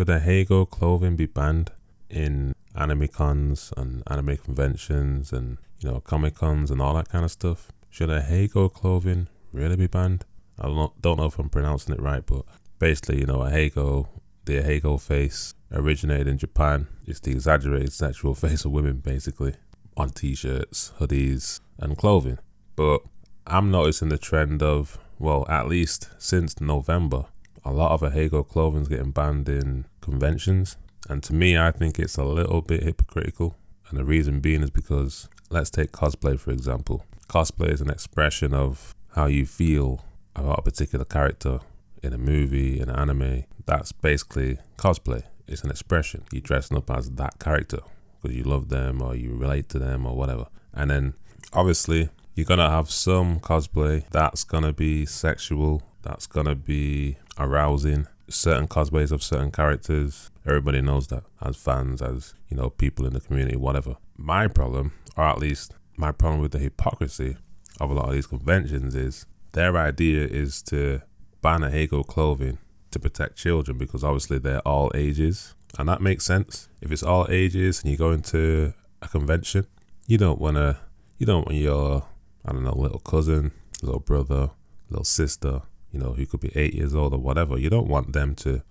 Should ahegao clothing be banned in anime cons and anime conventions and you know comic cons and all that kind of stuff? Should ahegao clothing really be banned? I don't, know if I'm pronouncing it right, but basically, you know, ahegao, the ahegao face originated in Japan. It's the exaggerated sexual face of women, basically, on t-shirts, hoodies, and clothing. But I'm noticing the trend of, well, at least since November, a lot of a clothing is getting banned in conventions. And to me, I think it's a little bit hypocritical. And the reason being is because let's take cosplay for example. Cosplay is an expression of how you feel about a particular character in a movie, in an anime. That's basically cosplay. It's an expression. You're dressing up as that character because you love them or you relate to them or whatever. And then obviously you're gonna have some cosplay that's gonna be sexual, that's gonna be arousing. Certain cosplays of certain characters, everybody knows that as fans, as you know, people in the community, whatever. My problem, or at least my problem with the hypocrisy of a lot of these conventions is their idea is to ban ahegao clothing to protect children because obviously they're all ages. And that makes sense. If it's all ages and you go into a convention, you don't want to, you don't want your, I don't know, little cousin, little brother, little sister, you know, who could be eight years old or whatever. You don't want them to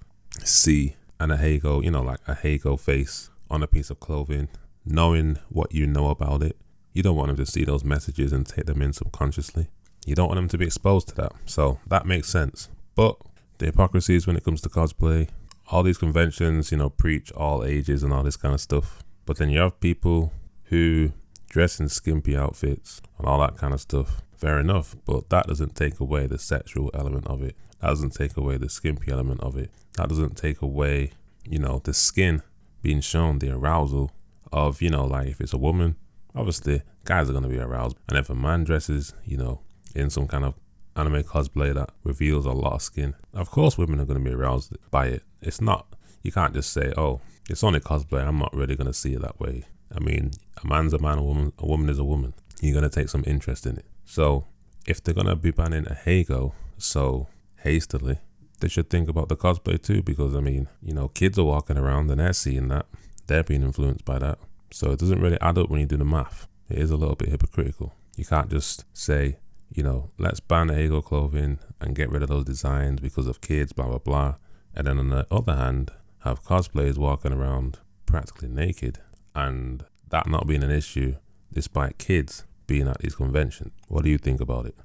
see an Ahegao, you know, like ahegao face on a piece of clothing, knowing what you know about it. You don't want them to see those messages and take them in subconsciously. You don't want them to be exposed to that. So that makes sense. But the hypocrisies when it comes to cosplay, all these conventions, you know, preach all ages and all this kind of stuff. But then you have people who dress in skimpy outfits and all that kind of stuff. Fair enough, but that doesn't take away the sexual element of it. That doesn't take away the skimpy element of it. That doesn't take away, you know, the skin being shown, the arousal of, you know, like if it's a woman, obviously guys are going to be aroused. And if a man dresses, you know, in some kind of anime cosplay that reveals a lot of skin, of course women are going to be aroused by it. It's not, you can't just say, oh, it's only cosplay. I'm not really going to see it that way. I mean, a man's a man, a woman, a woman is a woman. You're going to take some interest in it. So if they're to be banning ahegao so hastily, they should think about the cosplay too, because I mean, you know, kids are walking around and they're seeing that. They're being influenced by that. So it doesn't really add up when you do the math. It is a little bit hypocritical. You can't just say, you know, let's ban ahegao clothing and get rid of those designs because of kids, blah, blah, blah. And then on the other hand, have cosplayers walking around practically naked and that not being an issue despite kids being at these conventions. What do you think about it?